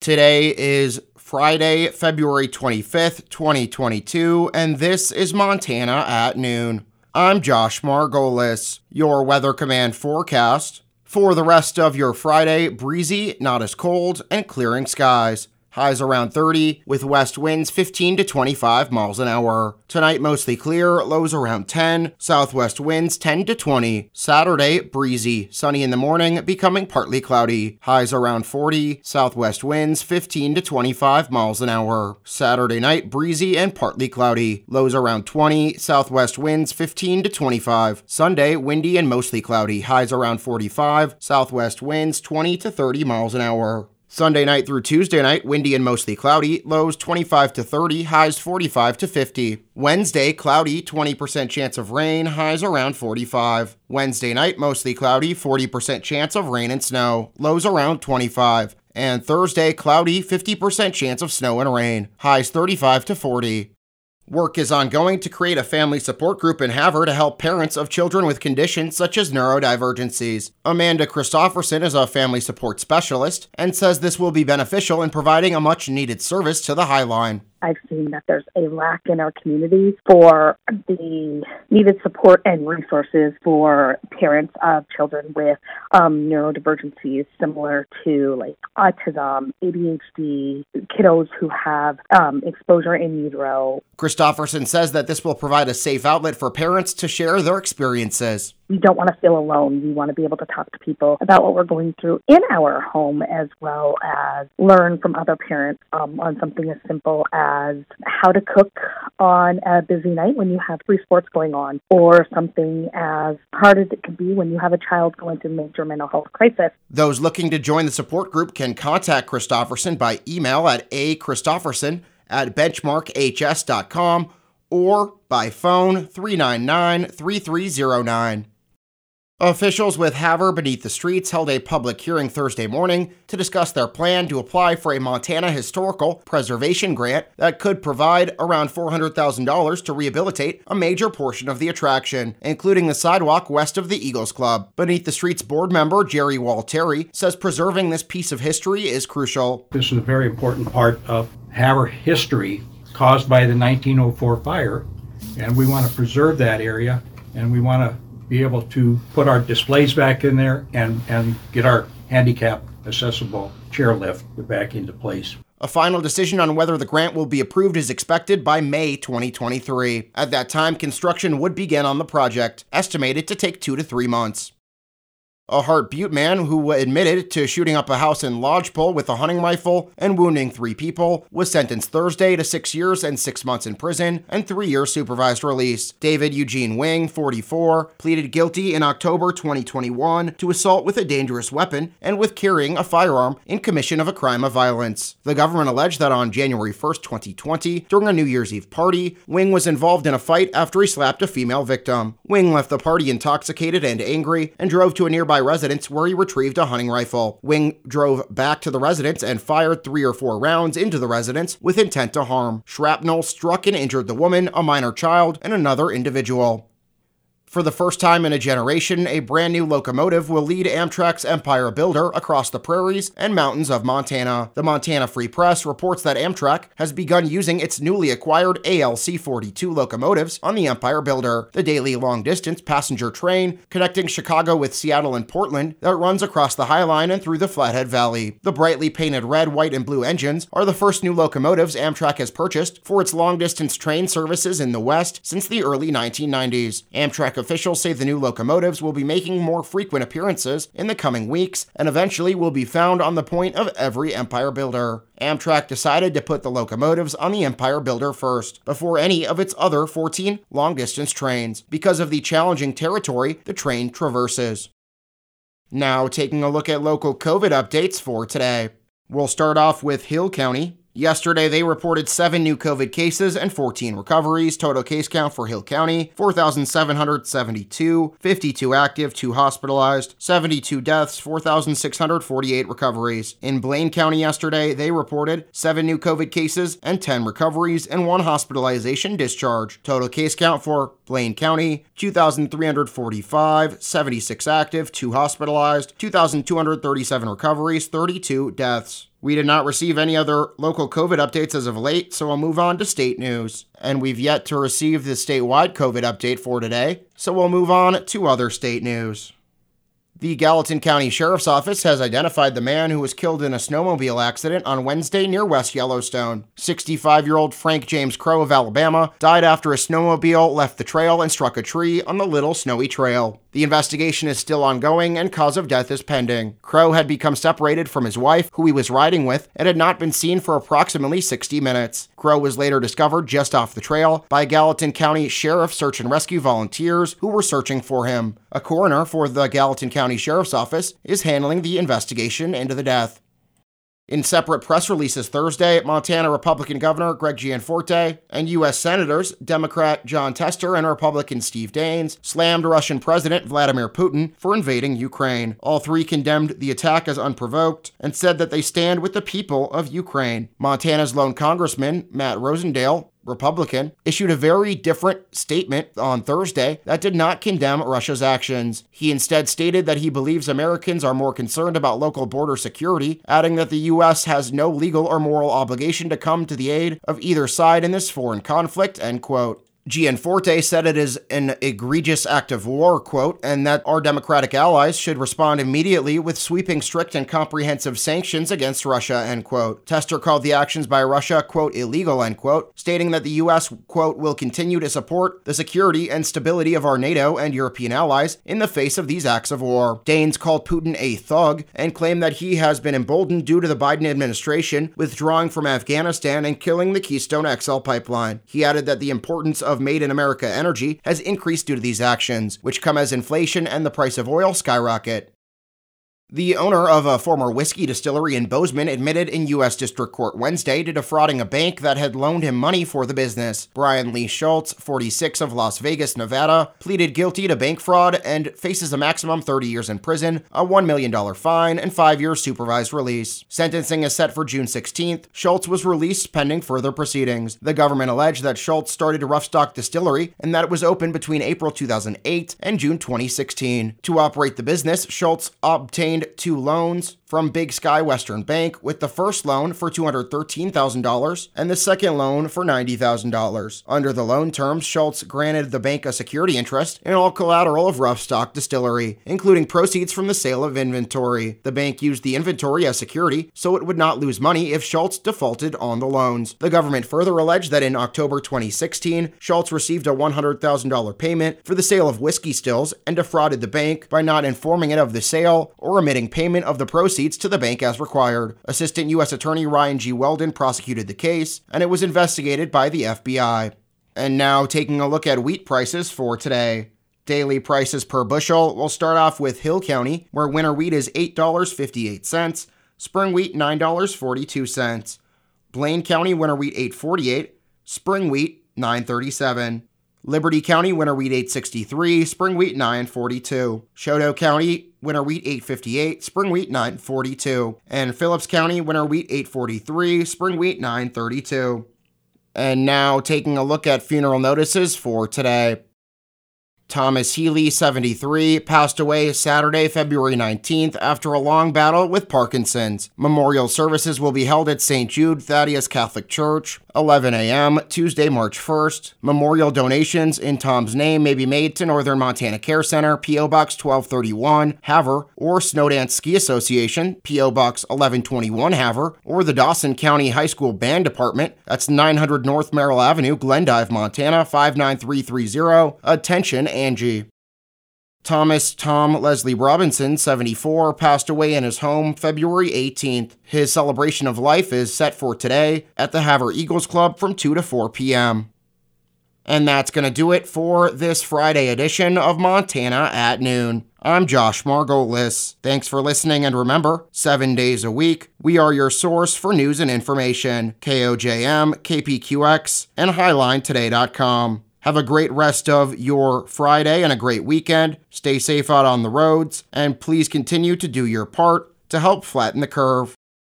Today is Friday, February 25th, 2022, and this is Montana at noon. I'm Josh Margolis. Your Weather Command forecast. For the rest of your Friday, breezy, not as cold, and clearing skies. Highs around 30, with west winds 15 to 25 miles an hour. Tonight, mostly clear, lows around 10, southwest winds 10 to 20. Saturday, breezy, sunny in the morning, becoming partly cloudy. Highs around 40, southwest winds 15 to 25 miles an hour. Saturday night, breezy and partly cloudy. Lows around 20, southwest winds 15 to 25. Sunday, windy and mostly cloudy. Highs around 45, southwest winds 20 to 30 miles an hour. Sunday night through Tuesday night, windy and mostly cloudy, lows 25 to 30, highs 45 to 50. Wednesday, cloudy, 20% chance of rain, highs around 45. Wednesday night, mostly cloudy, 40% chance of rain and snow, lows around 25. And Thursday, cloudy, 50% chance of snow and rain, highs 35 to 40. Work is ongoing to create a family support group in Havre to help parents of children with conditions such as neurodivergencies. Amanda Christofferson is a family support specialist and says this will be beneficial in providing a much needed service to the Highline. I've seen that there's a lack in our community for the needed support and resources for parents of children with um, neurodivergencies similar to like autism, ADHD, kiddos who have um, exposure in utero. Christofferson says that this will provide a safe outlet for parents to share their experiences we don't want to feel alone. We want to be able to talk to people about what we're going through in our home as well as learn from other parents um, on something as simple as how to cook on a busy night when you have three sports going on, or something as hard as it can be when you have a child going through a major mental health crisis. Those looking to join the support group can contact Christofferson by email at a Christofferson at benchmarkhs.com or by phone 399 3309. Officials with Havre Beneath the Streets held a public hearing Thursday morning to discuss their plan to apply for a Montana Historical Preservation Grant that could provide around $400,000 to rehabilitate a major portion of the attraction, including the sidewalk west of the Eagles Club. Beneath the Streets board member Jerry Walteri says preserving this piece of history is crucial. This is a very important part of Havre history caused by the 1904 fire, and we want to preserve that area and we want to be able to put our displays back in there and, and get our handicap accessible chairlift back into place. A final decision on whether the grant will be approved is expected by May 2023. At that time, construction would begin on the project, estimated to take two to three months. A Heart Butte man who admitted to shooting up a house in Lodgepole with a hunting rifle and wounding three people was sentenced Thursday to six years and six months in prison and three years supervised release. David Eugene Wing, 44, pleaded guilty in October 2021 to assault with a dangerous weapon and with carrying a firearm in commission of a crime of violence. The government alleged that on January 1, 2020, during a New Year's Eve party, Wing was involved in a fight after he slapped a female victim. Wing left the party intoxicated and angry and drove to a nearby residence where he retrieved a hunting rifle. Wing drove back to the residence and fired three or four rounds into the residence with intent to harm. Shrapnel struck and injured the woman, a minor child, and another individual. For the first time in a generation, a brand new locomotive will lead Amtrak's Empire Builder across the prairies and mountains of Montana. The Montana Free Press reports that Amtrak has begun using its newly acquired ALC 42 locomotives on the Empire Builder, the daily long distance passenger train connecting Chicago with Seattle and Portland that runs across the High Line and through the Flathead Valley. The brightly painted red, white, and blue engines are the first new locomotives Amtrak has purchased for its long distance train services in the West since the early 1990s. Amtrak officials say the new locomotives will be making more frequent appearances in the coming weeks and eventually will be found on the point of every Empire Builder. Amtrak decided to put the locomotives on the Empire Builder first, before any of its other 14 long distance trains, because of the challenging territory the train traverses. Now, taking a look at local COVID updates for today. We'll start off with Hill County. Yesterday, they reported seven new COVID cases and 14 recoveries. Total case count for Hill County 4,772, 52 active, 2 hospitalized, 72 deaths, 4,648 recoveries. In Blaine County yesterday, they reported seven new COVID cases and 10 recoveries and one hospitalization discharge. Total case count for Blaine County 2,345, 76 active, 2 hospitalized, 2,237 recoveries, 32 deaths. We did not receive any other local COVID updates as of late, so I'll move on to state news. And we've yet to receive the statewide COVID update for today, so we'll move on to other state news. The Gallatin County Sheriff's Office has identified the man who was killed in a snowmobile accident on Wednesday near West Yellowstone. 65 year old Frank James Crow of Alabama died after a snowmobile left the trail and struck a tree on the Little Snowy Trail. The investigation is still ongoing and cause of death is pending. Crow had become separated from his wife, who he was riding with, and had not been seen for approximately 60 minutes. Crow was later discovered just off the trail by Gallatin County Sheriff Search and Rescue volunteers who were searching for him. A coroner for the Gallatin County Sheriff's Office is handling the investigation into the death. In separate press releases Thursday, Montana Republican Governor Greg Gianforte and U.S. Senators Democrat Jon Tester and Republican Steve Daines slammed Russian President Vladimir Putin for invading Ukraine. All three condemned the attack as unprovoked and said that they stand with the people of Ukraine. Montana's lone congressman, Matt Rosendale, Republican, issued a very different statement on Thursday that did not condemn Russia's actions. He instead stated that he believes Americans are more concerned about local border security, adding that the U.S. has no legal or moral obligation to come to the aid of either side in this foreign conflict, end quote. Gianforte said it is an egregious act of war, quote, and that our democratic allies should respond immediately with sweeping, strict, and comprehensive sanctions against Russia, end quote. Tester called the actions by Russia, quote, illegal, end quote, stating that the U.S., quote, will continue to support the security and stability of our NATO and European allies in the face of these acts of war. Daines called Putin a thug and claimed that he has been emboldened due to the Biden administration withdrawing from Afghanistan and killing the Keystone XL pipeline. He added that the importance of Made in America energy has increased due to these actions, which come as inflation and the price of oil skyrocket. The owner of a former whiskey distillery in Bozeman admitted in U.S. District Court Wednesday to defrauding a bank that had loaned him money for the business. Brian Lee Schultz, 46 of Las Vegas, Nevada, pleaded guilty to bank fraud and faces a maximum 30 years in prison, a $1 million fine, and five years supervised release. Sentencing is set for June 16th. Schultz was released pending further proceedings. The government alleged that Schultz started a Roughstock distillery and that it was open between April 2008 and June 2016. To operate the business, Schultz obtained two loans from Big Sky Western Bank, with the first loan for $213,000 and the second loan for $90,000. Under the loan terms, Schultz granted the bank a security interest in all collateral of Roughstock Distillery, including proceeds from the sale of inventory. The bank used the inventory as security so it would not lose money if Schultz defaulted on the loans. The government further alleged that in October 2016, Schultz received a $100,000 payment for the sale of whiskey stills and defrauded the bank by not informing it of the sale or omitting payment of the proceeds to the bank as required. Assistant U.S. Attorney Ryan G. Weldon prosecuted the case, and it was investigated by the FBI. And now, taking a look at wheat prices for today. Daily prices per bushel. We'll start off with Hill County, where winter wheat is $8.58, spring wheat $9.42. Blaine County, winter wheat 8.48, spring wheat 9.37. Liberty County, winter wheat 863, spring wheat 942. Chouteau County, winter wheat 858, spring wheat 942. And Phillips County, winter wheat 843, spring wheat 932. And now taking a look at funeral notices for today. Thomas Healy, 73, passed away Saturday, February 19th after a long battle with Parkinson's. Memorial services will be held at St. Jude Thaddeus Catholic Church, 11 a.m., Tuesday, March 1st. Memorial donations in Tom's name may be made to Northern Montana Care Center, P.O. Box 1231, Havre, or Snowdance Ski Association, P.O. Box 1121, Havre, or the Dawson County High School Band Department. That's 900 North Merrill Avenue, Glendive, Montana, 59330. Attention, Angie. Thomas Tom Leslie Robinson, 74, passed away in his home February 18th. His celebration of life is set for today at the Havre Eagles Club from 2 to 4 p.m. And that's going to do it for this Friday edition of Montana at Noon. I'm Josh Margolis. Thanks for listening, and remember, seven days a week, we are your source for news and information. KOJM, KPQX, and HighlineToday.com. Have a great rest of your Friday and a great weekend. Stay safe out on the roads, and please continue to do your part to help flatten the curve.